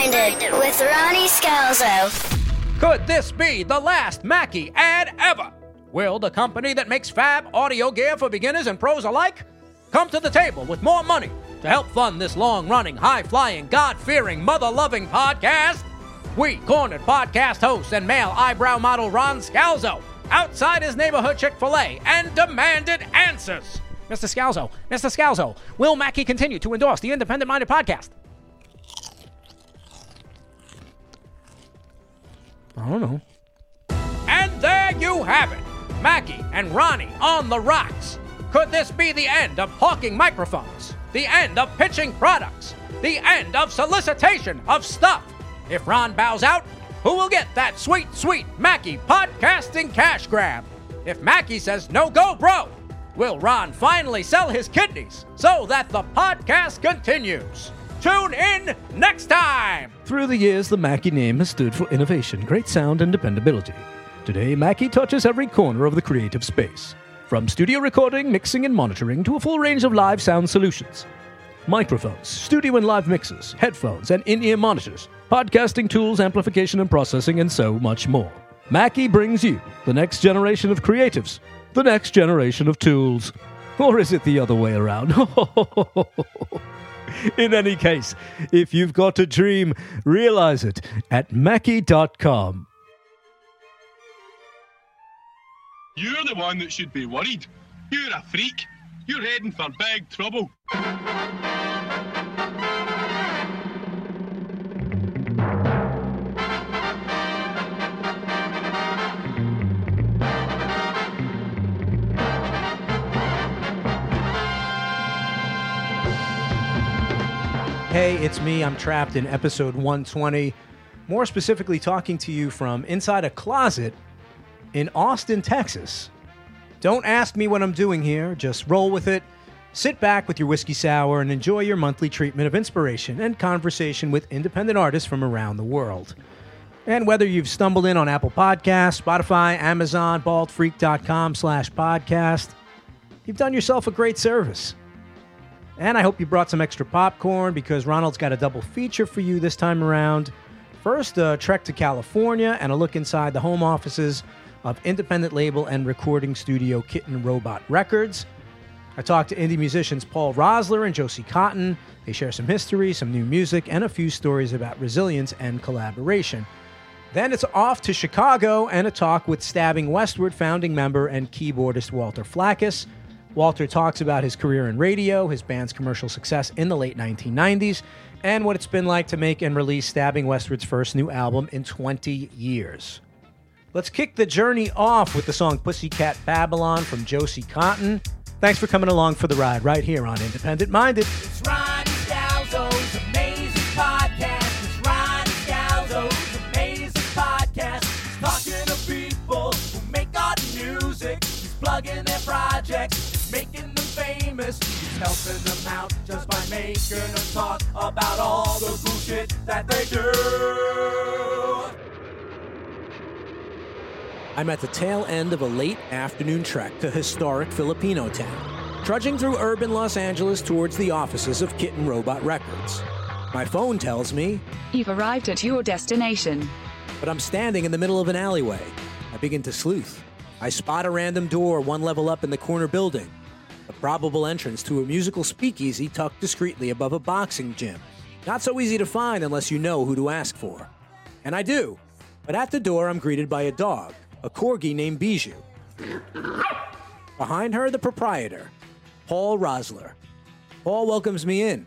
With Ronnie Scalzo. Could this be the last Mackie ad ever? Will the company that makes fab audio gear for beginners and pros alike come to the table with more money to help fund this long running, high flying, God fearing, mother loving podcast? We cornered podcast host and male eyebrow model Ron Scalzo outside his neighborhood Chick fil A and demanded answers. Mr. Scalzo, Mr. Scalzo, will Mackie continue to endorse the Independent Minded podcast? I don't know. And there you have it. Mackie and Ronnie on the rocks. Could this be the end of hawking microphones? The end of pitching products? The end of solicitation of stuff? If Ron bows out, who will get that sweet, sweet Mackie podcasting cash grab? If Mackie says no go, bro, will Ron finally sell his kidneys so that the podcast continues? Tune in next time. Through the years, the Mackie name has stood for innovation, great sound, and dependability. Today, Mackie touches every corner of the creative space, from studio recording, mixing, and monitoring to a full range of live sound solutions. Microphones, studio and live mixers, headphones, and in ear monitors, podcasting tools, amplification and processing, and so much more. Mackie brings you the next generation of creatives, the next generation of tools. Or is it the other way around? In any case, if you've got a dream, realize it at Mackie.com. You're the one that should be worried. You're a freak. You're heading for big trouble. Hey, it's me. I'm trapped in episode 120. More specifically, talking to you from inside a closet in Austin, Texas. Don't ask me what I'm doing here, just roll with it. Sit back with your whiskey sour and enjoy your monthly treatment of inspiration and conversation with independent artists from around the world. And whether you've stumbled in on Apple Podcasts, Spotify, Amazon, baldfreak.com slash podcast, you've done yourself a great service. And I hope you brought some extra popcorn because Ronald's got a double feature for you this time around. First, a trek to California and a look inside the home offices of independent label and recording studio Kitten Robot Records. I talked to indie musicians Paul Roessler and Josie Cotton. They share some history, some new music, and a few stories about resilience and collaboration. Then it's off to Chicago and a talk with Stabbing Westward founding member and keyboardist Walter Flakus. Walter talks about his career in radio, his band's commercial success in the late 1990s, and what it's been like to make and release Stabbing Westward's first new album in 20 years. Let's kick the journey off with the song Pussycat Babylon from Josie Cotton. Thanks for coming along for the ride right here on Independent Minded. Helping them out just by making them talk about all the cool shit that they do. I'm at the tail end of a late afternoon trek to historic Filipinotown, trudging through urban Los Angeles towards the offices of Kitten Robot Records. My phone tells me, You've arrived at your destination. but I'm standing in the middle of an alleyway. I begin to sleuth. I spot a random door one level up in the corner building, a probable entrance to a musical speakeasy tucked discreetly above a boxing gym. Not so easy to find unless you know who to ask for. And I do. But at the door, I'm greeted by a dog, a corgi named Bijou. Behind her, the proprietor, Paul Roessler. Paul welcomes me in.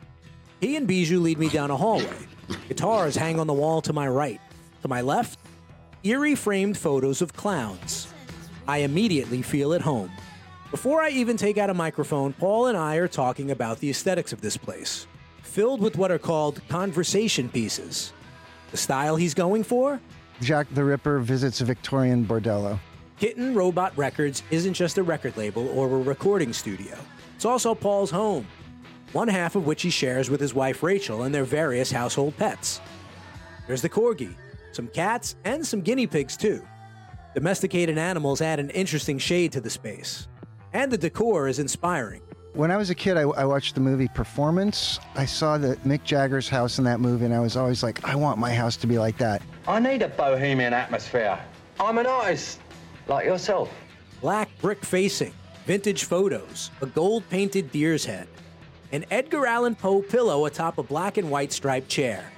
He and Bijou lead me down a hallway. Guitars hang on the wall to my right. To my left, eerie framed photos of clowns. I immediately feel at home. Before I even take out a microphone, Paul and I are talking about the aesthetics of this place, filled with what are called conversation pieces. The style he's going for? Jack the Ripper visits a Victorian bordello. Kitten Robot Records isn't just a record label or a recording studio. It's also Paul's home, one half of which he shares with his wife Rachel and their various household pets. There's the corgi, some cats, and some guinea pigs too. Domesticated animals add an interesting shade to the space. And the decor is inspiring. When I was a kid, I, I watched the movie Performance. I saw the Mick Jagger's house in that movie, and I was always like, I want my house to be like that. I need a bohemian atmosphere. I'm an artist, like yourself. Black brick facing, vintage photos, a gold painted deer's head, an Edgar Allan Poe pillow atop a black and white striped chair.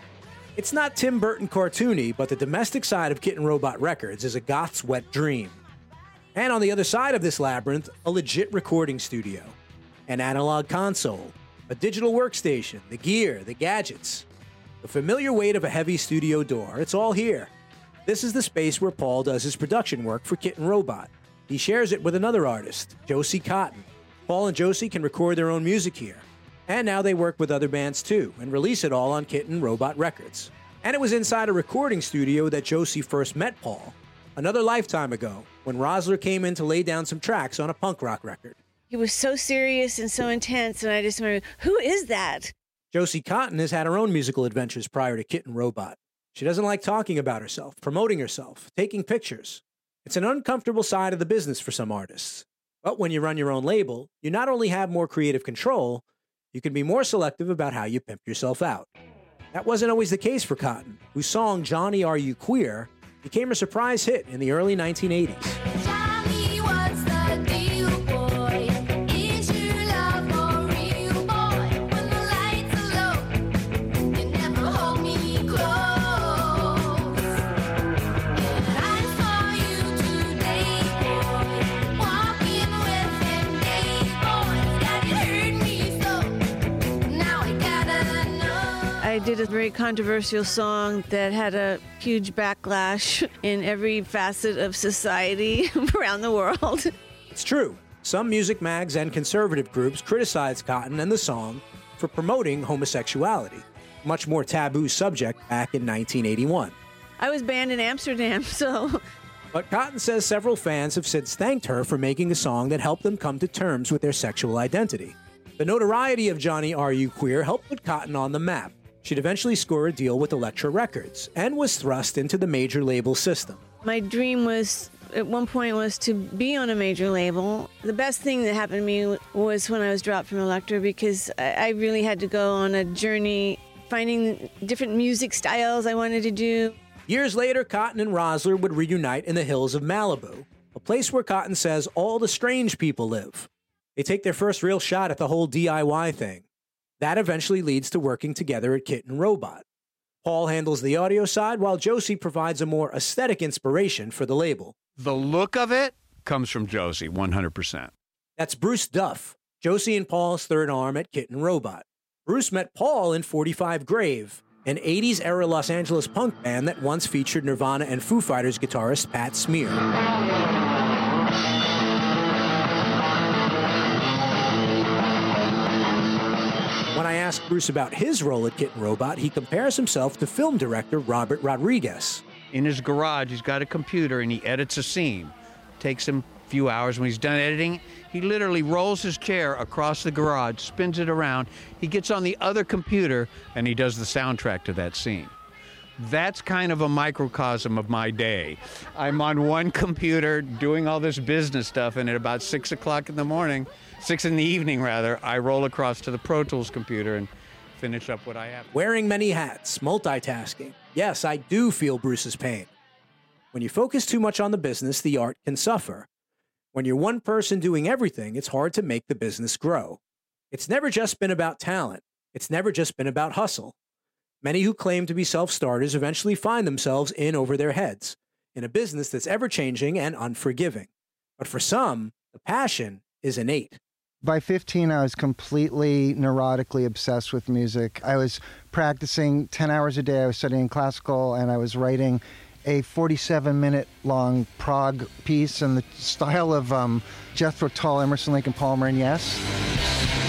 It's not Tim Burton cartoony, but the domestic side of Kitten Robot Records is a goth's wet dream. And on the other side of this labyrinth, a legit recording studio, an analog console, a digital workstation, the gear, the gadgets. The familiar weight of a heavy studio door, it's all here. This is the space where Paul does his production work for Kitten Robot. He shares it with another artist, Josie Cotton. Paul and Josie can record their own music here. And now they work with other bands too and release it all on Kitten Robot Records. And it was inside a recording studio that Josie first met Paul, another lifetime ago, when Roessler came in to lay down some tracks on a punk rock record. He was so serious and so intense, and I just wondered, who is that? Josie Cotton has had her own musical adventures prior to Kitten Robot. She doesn't like talking about herself, promoting herself, taking pictures. It's an uncomfortable side of the business for some artists. But when you run your own label, you not only have more creative control, you can be more selective about how you pimp yourself out. That wasn't always the case for Cotton, whose song Johnny Are You Queer became a surprise hit in the early 1980s. I did a very controversial song that had a huge backlash in every facet of society around the world. It's true. Some music mags and conservative groups criticized Cotton and the song for promoting homosexuality, much more taboo subject back in 1981. I was banned in Amsterdam, so But Cotton says several fans have since thanked her for making a song that helped them come to terms with their sexual identity. The notoriety of Johnny Are You Queer helped put Cotton on the map. She'd eventually score a deal with Elektra Records and was thrust into the major label system. my dream was at one point was to be on a major label. The best thing that happened to me was when I was dropped from Elektra because I I really had to go on a journey finding different music styles I wanted to do. Years later, Cotton and Roessler would reunite in the hills of Malibu, a place where Cotton says all the strange people live. They take their first real shot at the whole DIY thing. That eventually leads to working together at Kitten Robot. Paul handles the audio side while Josie provides a more aesthetic inspiration for the label. The look of it comes from Josie, 100%. That's Bruce Duff, Josie and Paul's third arm at Kitten Robot. Bruce met Paul in 45 Grave, an 80s era Los Angeles punk band that once featured Nirvana and Foo Fighters guitarist Pat Smear. Asked Bruce about his role at Kitten Robot, he compares himself to film director Robert Rodriguez. In his garage, he's got a computer and he edits a scene. Takes him a few hours. When he's done editing, he literally rolls his chair across the garage, spins it around. He gets on the other computer and he does the soundtrack to that scene. That's kind of a microcosm of my day. I'm on one computer doing all this business stuff, and at about six o'clock in the morning, six in the evening rather, I roll across to the Pro Tools computer and finish up what I have. Wearing many hats, multitasking. Yes, I do feel Bruce's pain. When you focus too much on the business, the art can suffer. When you're one person doing everything, it's hard to make the business grow. It's never just been about talent, it's never just been about hustle. Many who claim to be self starters eventually find themselves in over their heads in a business that's ever changing and unforgiving. But for some, the passion is innate. By 15, I was completely neurotically obsessed with music. I was practicing 10 hours a day. I was studying classical and I was writing a 47 minute long prog piece in the style of um, Jethro Tull, Emerson, Lake, and Palmer, and yes.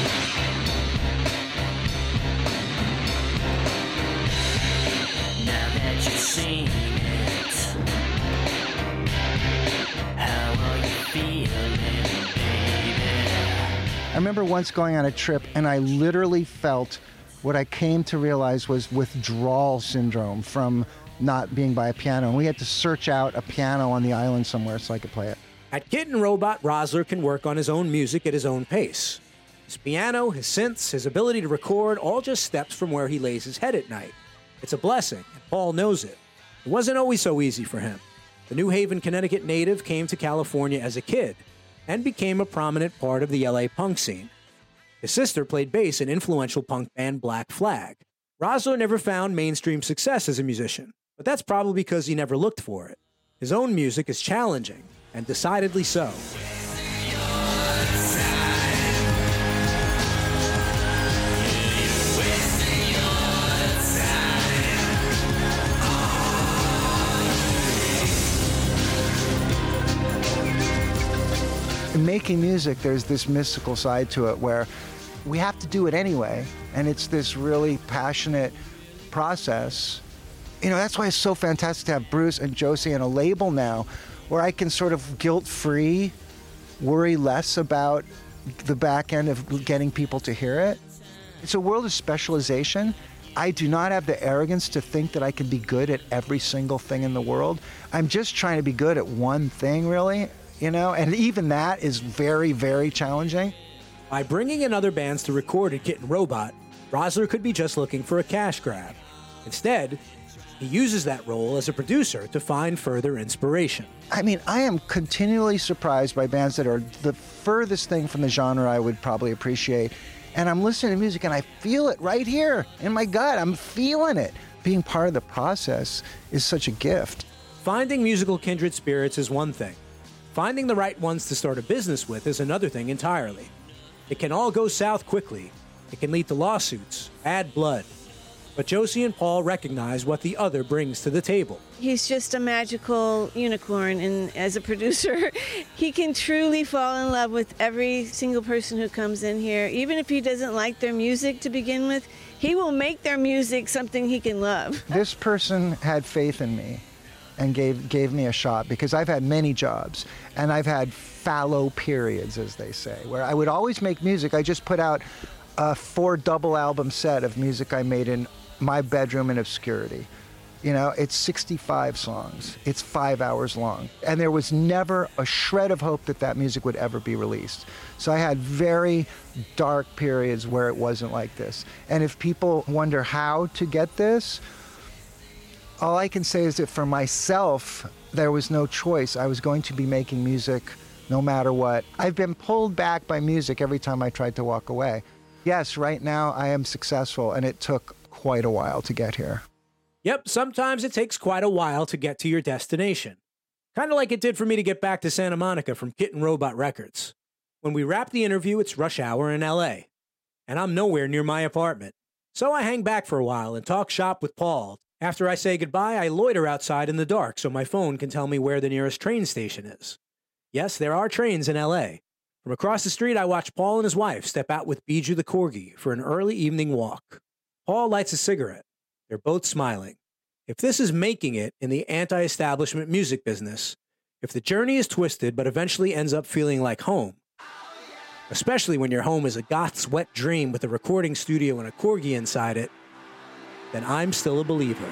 I remember once going on a trip and I literally felt what I came to realize was withdrawal syndrome from not being by a piano. And we had to search out a piano on the island somewhere so I could play it. At Kitten Robot, Roessler can work on his own music at his own pace. His piano, his synths, his ability to record, all just steps from where he lays his head at night. It's a blessing, and Paul knows it. It wasn't always so easy for him. The New Haven, Connecticut native came to California as a kid and became a prominent part of the LA punk scene. His sister played bass in influential punk band Black Flag. Roessler never found mainstream success as a musician, but that's probably because he never looked for it. His own music is challenging, and decidedly so. In making music, there's this mystical side to it where we have to do it anyway. And it's this really passionate process. You know, that's why it's so fantastic to have Bruce and Josie and a label now where I can sort of guilt free worry less about the back end of getting people to hear it. It's a world of specialization. I do not have the arrogance to think that I can be good at every single thing in the world. I'm just trying to be good at one thing, really, you know, and even that is very, very challenging. By bringing in other bands to record at Kitten Robot, Roessler could be just looking for a cash grab. Instead, he uses that role as a producer to find further inspiration. I mean, I am continually surprised by bands that are the furthest thing from the genre I would probably appreciate. And I'm listening to music and I feel it right here in my gut. I'm feeling it. Being part of the process is such a gift. Finding musical kindred spirits is one thing. Finding the right ones to start a business with is another thing entirely. It can all go south quickly. It can lead to lawsuits, bad blood. But Josie and Paul recognize what the other brings to the table. He's just a magical unicorn, and as a producer, he can truly fall in love with every single person who comes in here. Even if he doesn't like their music to begin with, he will make their music something he can love. This person had faith in me and gave gave me a shot because I've had many jobs and I've had fallow periods as they say where I would always make music. I just put out a four double album set of music I made in my bedroom in obscurity. You know it's 65 songs. It's 5 hours long. And there was never a shred of hope that that music would ever be released. So I had very dark periods where it wasn't like this. And if people wonder how to get this all I can say is that for myself, there was no choice. I was going to be making music no matter what. I've been pulled back by music every time I tried to walk away. Yes, right now I am successful, and it took quite a while to get here. Yep, sometimes it takes quite a while to get to your destination. Kind of like it did for me to get back to Santa Monica from Kitten Robot Records. When we wrap the interview, it's rush hour in LA, and I'm nowhere near my apartment. So I hang back for a while and talk shop with Paul. After I say goodbye, I loiter outside in the dark so my phone can tell me where the nearest train station is. Yes, there are trains in LA. From across the street, I watch Paul and his wife step out with Bijou the corgi for an early evening walk. Paul lights a cigarette. They're both smiling. If this is making it in the anti establishment music business, if the journey is twisted but eventually ends up feeling like home, especially when your home is a goth's wet dream with a recording studio and a corgi inside it, then I'm still a believer.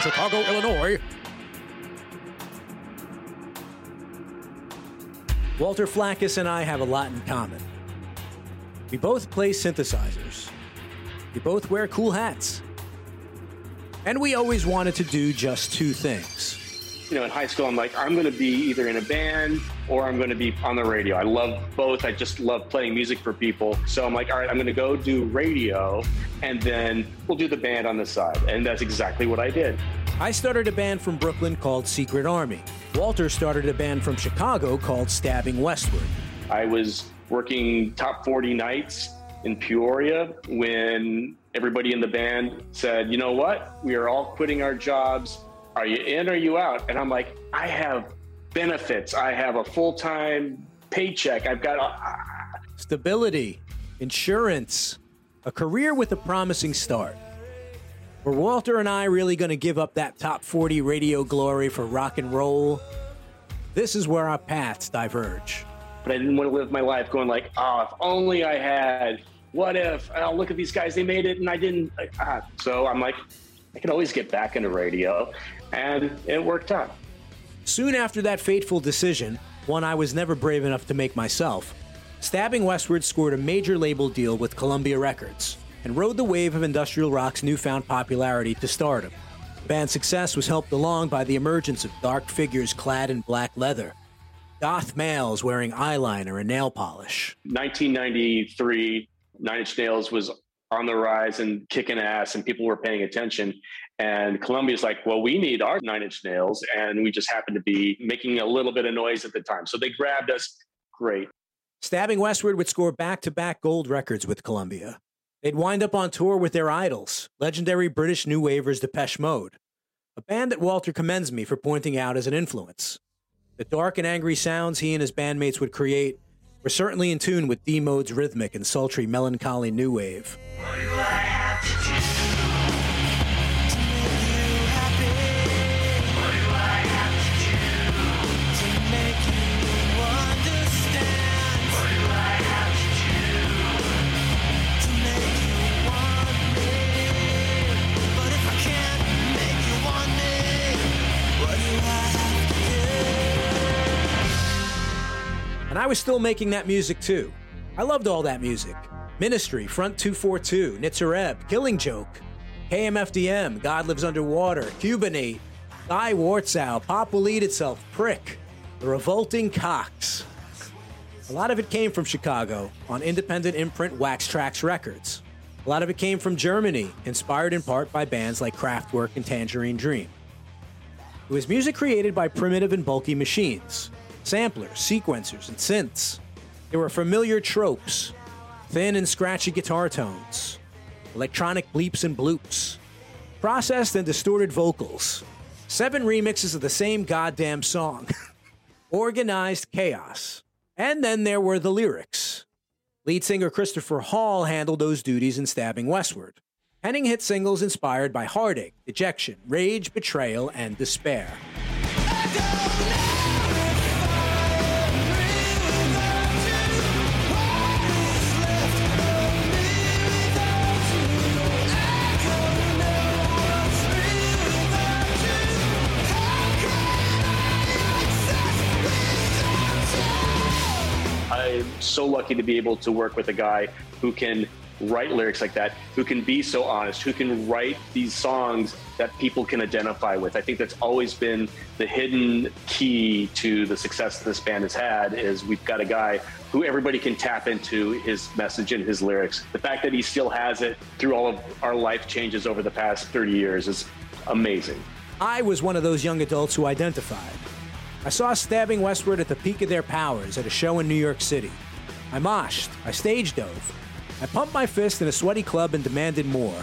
Chicago, Illinois, Walter Flakus and I have a lot in common. We both play synthesizers. We both wear cool hats. And we always wanted to do just two things you know, in high school, I'm like, I'm going to be either in a band or I'm going to be on the radio. I love both. I just love playing music for people. So I'm like, all right, I'm going to go do radio and then we'll do the band on the side. And that's exactly what I did. I started a band from Brooklyn called Secret Army. Walter started a band from Chicago called Stabbing Westward. I was working top 40 nights in Peoria when everybody in the band said, you know what? We are all quitting our jobs. Are you in or are you out? And I'm like, I have benefits. I have a full time paycheck. I've got a. Stability, insurance, a career with a promising start. Were Walter and I really going to give up that top 40 radio glory for rock and roll? This is where our paths diverge. But I didn't want to live my life going like, oh, if only I had. What if? Oh, look at these guys. They made it and I didn't. Ah. So I'm like, I can always get back into radio. And it worked out. Soon after that fateful decision, one I was never brave enough to make myself, Stabbing Westward scored a major label deal with Columbia Records and rode the wave of industrial rock's newfound popularity to stardom. The band's success was helped along by the emergence of dark figures clad in black leather, goth males wearing eyeliner and nail polish. 1993, Nine Inch Nails was on the rise and kicking ass, and people were paying attention. And Columbia's like, well, we need our Nine Inch Nails, and we just happened to be making a little bit of noise at the time. So they grabbed us. Great. Stabbing Westward would score back to back gold records with Columbia. They'd wind up on tour with their idols, legendary British new wavers Depeche Mode, a band that Walter commends me for pointing out as an influence. The dark and angry sounds he and his bandmates would create were certainly in tune with D Mode's rhythmic and sultry melancholy new wave. I was still making that music too. I loved all that music. Ministry, Front 242, Nitzer Ebb, Killing Joke, KMFDM, God Lives Underwater, Cubanate, Die Warzau, Pop Will Eat Itself, Prick, The Revolting Cocks. A lot of it came from Chicago on independent imprint Wax Trax Records. A lot of it came from Germany, inspired in part by bands like Kraftwerk and Tangerine Dream. It was music created by primitive and bulky machines, samplers, sequencers, and synths. There were familiar tropes, thin and scratchy guitar tones, electronic bleeps and bloops, processed and distorted vocals, seven remixes of the same goddamn song, organized chaos. And then there were the lyrics. Lead singer Christopher Hall handled those duties in Stabbing Westward, penning hit singles inspired by heartache, dejection, rage, betrayal, and despair. So lucky to be able to work with a guy who can write lyrics like that, who can be so honest, who can write these songs that people can identify with. I think that's always been the hidden key to the success this band has had is we've got a guy who everybody can tap into his message and his lyrics. The fact that he still has it through all of our life changes over the past 30 years is amazing. I was one of those young adults who identified. I saw Stabbing Westward at the peak of their powers at a show in New York City. I moshed, I stage dove, I pumped my fist in a sweaty club and demanded more.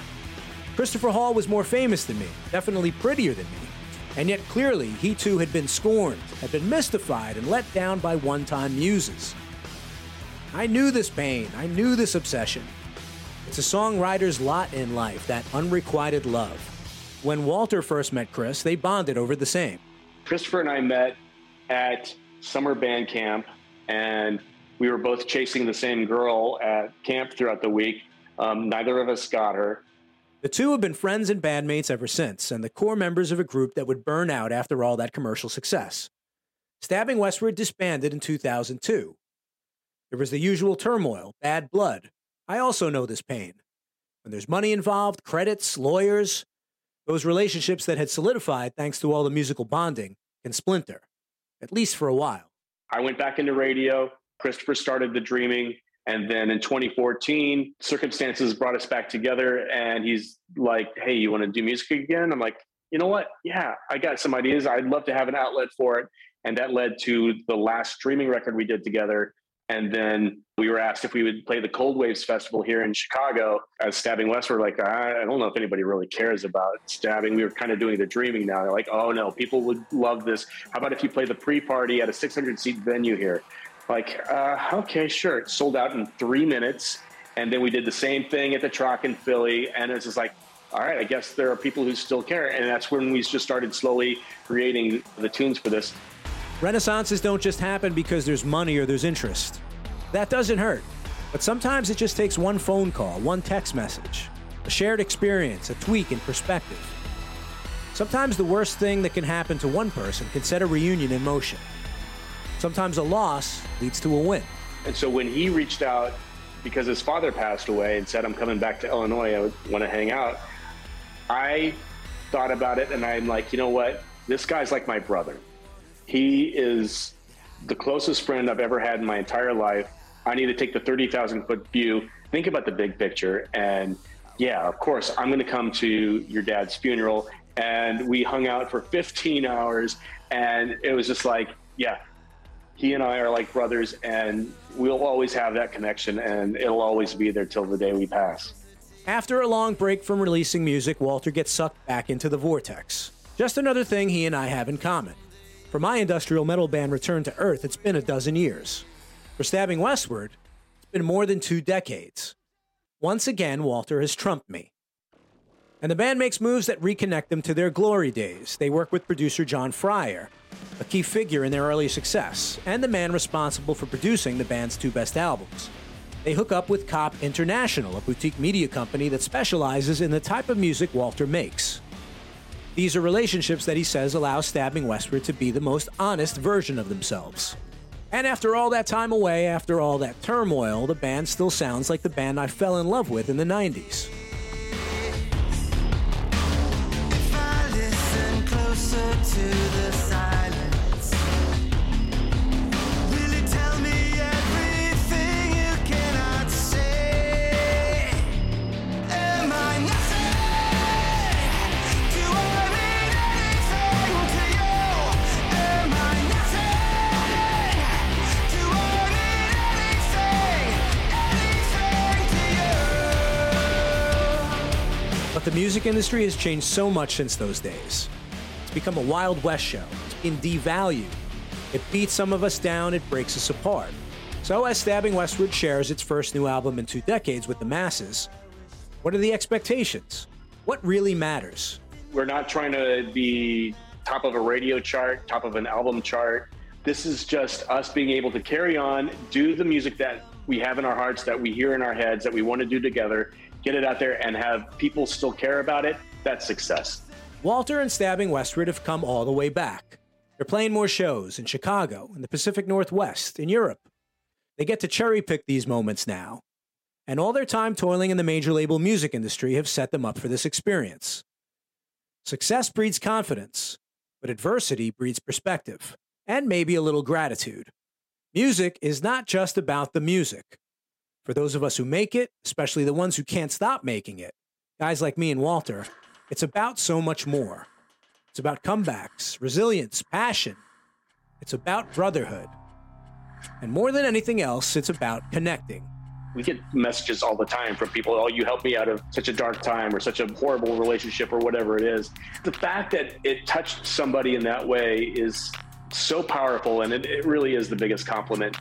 Christopher Hall was more famous than me, definitely prettier than me, and yet clearly he too had been scorned, had been mystified, and let down by one time muses. I knew this pain, I knew this obsession. It's a songwriter's lot in life, that unrequited love. When Walter first met Chris, they bonded over the same. Christopher and I met at summer band camp, and we were both chasing the same girl at camp throughout the week. Um, neither of us got her. The two have been friends and bandmates ever since, and the core members of a group that would burn out after all that commercial success. Stabbing Westward disbanded in 2002. There was the usual turmoil, bad blood. I also know this pain. When there's money involved, credits, lawyers, those relationships that had solidified thanks to all the musical bonding can splinter, at least for a while. I went back into radio. Christopher started the dreaming. And then in 2014, circumstances brought us back together. And he's like, Hey, you want to do music again? I'm like, You know what? Yeah, I got some ideas. I'd love to have an outlet for it. And that led to the last Dreaming record we did together. And then we were asked if we would play the Cold Waves Festival here in Chicago as Stabbing West. We're like, I don't know if anybody really cares about Stabbing. We were kind of doing the dreaming now. They're like, oh no, people would love this. How about if you play the pre party at a 600 seat venue here? Like, uh, okay, sure. It sold out in three minutes. And then we did the same thing at the Troc in Philly. And it's just like, all right, I guess there are people who still care. And that's when we just started slowly creating the tunes for this. Renaissances don't just happen because there's money or there's interest. That doesn't hurt. But sometimes it just takes one phone call, one text message, a shared experience, a tweak in perspective. Sometimes the worst thing that can happen to one person can set a reunion in motion. Sometimes a loss leads to a win. And so when he reached out because his father passed away and said, I'm coming back to Illinois, I want to hang out, I thought about it and I'm like, you know what? This guy's like my brother. He is the closest friend I've ever had in my entire life. I need to take the 30,000 foot view, think about the big picture. And yeah, of course, I'm going to come to your dad's funeral. And we hung out for 15 hours. And it was just like, yeah, he and I are like brothers, and we'll always have that connection, and it'll always be there till the day we pass. After a long break from releasing music, Walter gets sucked back into the vortex. Just another thing he and I have in common. For my industrial metal band Return to Earth, it's been a dozen years. For Stabbing Westward, it's been more than two decades. Once again, Walter has trumped me. And the band makes moves that reconnect them to their glory days. They work with producer John Fryer, a key figure in their early success, and the man responsible for producing the band's two best albums. They hook up with Cop International, a boutique media company that specializes in the type of music Walter makes. These are relationships that he says allow Stabbing Westward to be the most honest version of themselves. And after all that time away, after all that turmoil, the band still sounds like the band I fell in love with in the 90s. The music industry has changed so much since those days. Become a Wild West show. It's been devalued. It beats some of us down, it breaks us apart. So, as Stabbing Westward shares its first new album in two decades with the masses, what are the expectations? What really matters? We're not trying to be top of a radio chart, top of an album chart. This is just us being able to carry on, do the music that we have in our hearts, that we hear in our heads, that we want to do together, get it out there, and have people still care about it. That's success. Walter and Stabbing Westward have come all the way back. They're playing more shows in Chicago, in the Pacific Northwest, in Europe. They get to cherry pick these moments now. And all their time toiling in the major label music industry have set them up for this experience. Success breeds confidence, but adversity breeds perspective, and maybe a little gratitude. Music is not just about the music. For those of us who make it, especially the ones who can't stop making it, guys like me and Walter, it's about so much more. It's about comebacks, resilience, passion. It's about brotherhood. And more than anything else, it's about connecting. We get messages all the time from people, oh, you helped me out of such a dark time or such a horrible relationship or whatever it is. The fact that it touched somebody in that way is so powerful, and it, it really is the biggest compliment.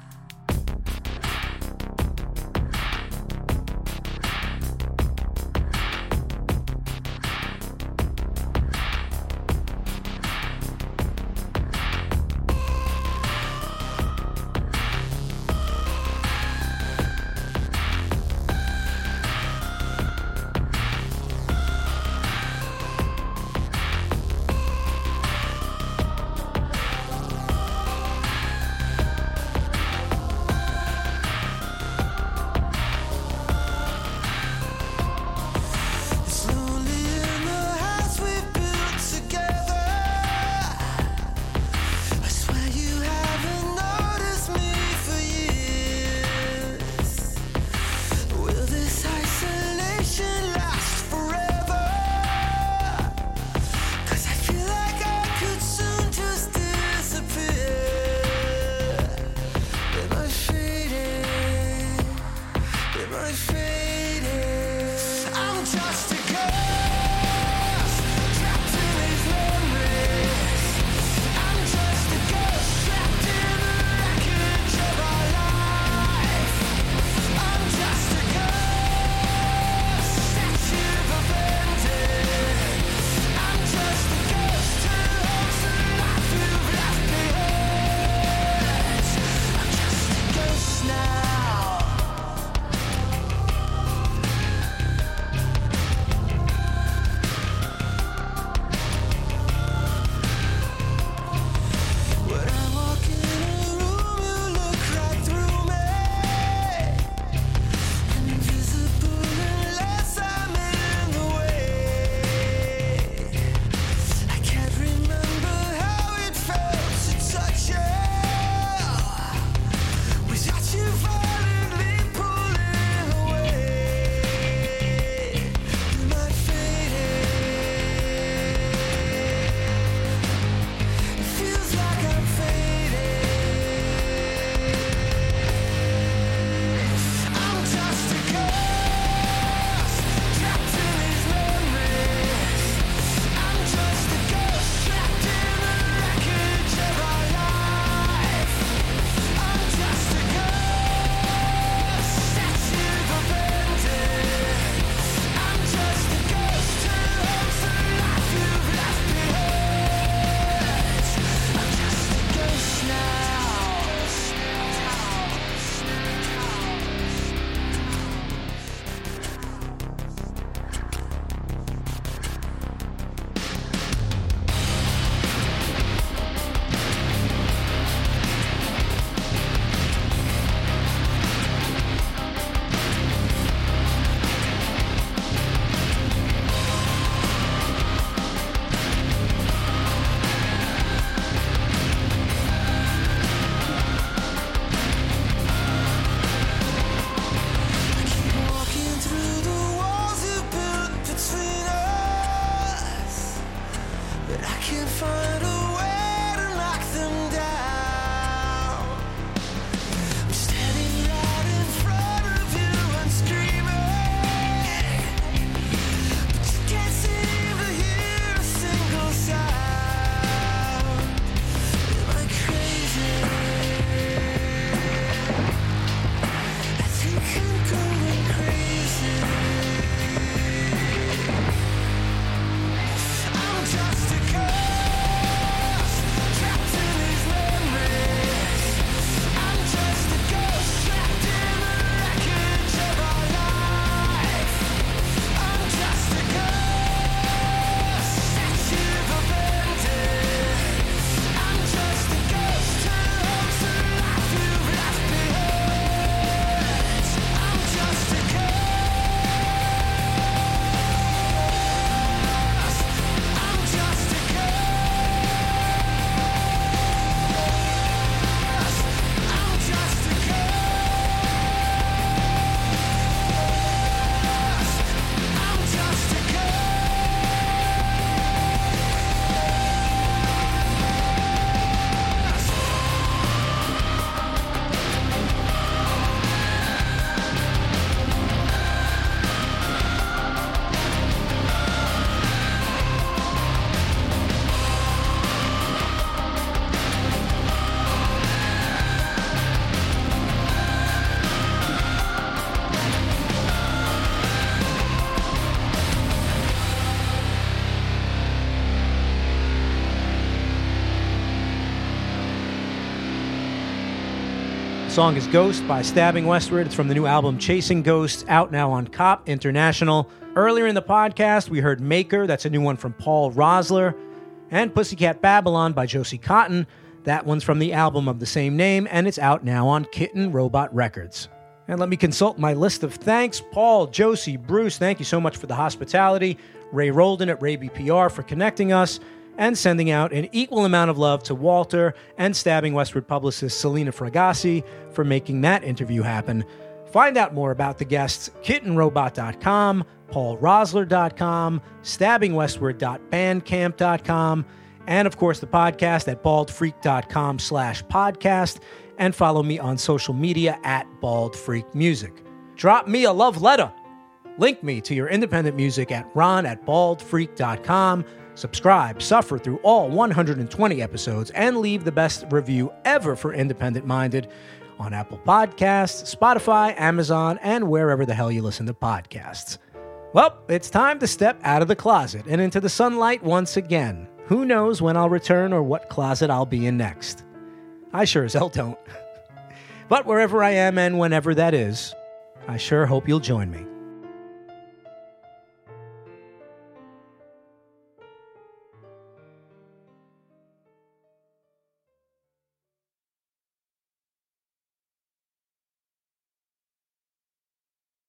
Song is Ghost by Stabbing Westward. It's from the new album Chasing Ghosts, out now on Cop International. Earlier in the podcast, we heard Maker, that's a new one from Paul Roessler, and Pussycat Babylon by Josie Cotton. That one's from the album of the same name, and it's out now on Kitten Robot Records. And let me consult my list of thanks. Paul, Josie, Bruce, thank you so much for the hospitality. Ray Rolden at Ray BPR for connecting us and sending out an equal amount of love to Walter and Stabbing Westward publicist Selena Fragassi for making that interview happen. Find out more about the guests kittenrobot.com, paulrosler.com, stabbingwestward.bandcamp.com, and of course the podcast at baldfreak.com slash podcast, and follow me on social media at baldfreakmusic. Drop me a love letter. Link me to your independent music at ron at baldfreak.com. Subscribe, suffer through all 120 episodes, and leave the best review ever for Independent Minded on Apple Podcasts, Spotify, Amazon, and wherever the hell you listen to podcasts. Well, it's time to step out of the closet and into the sunlight once again. Who knows when I'll return or what closet I'll be in next? I sure as hell don't. but wherever I am and whenever that is, I sure hope you'll join me.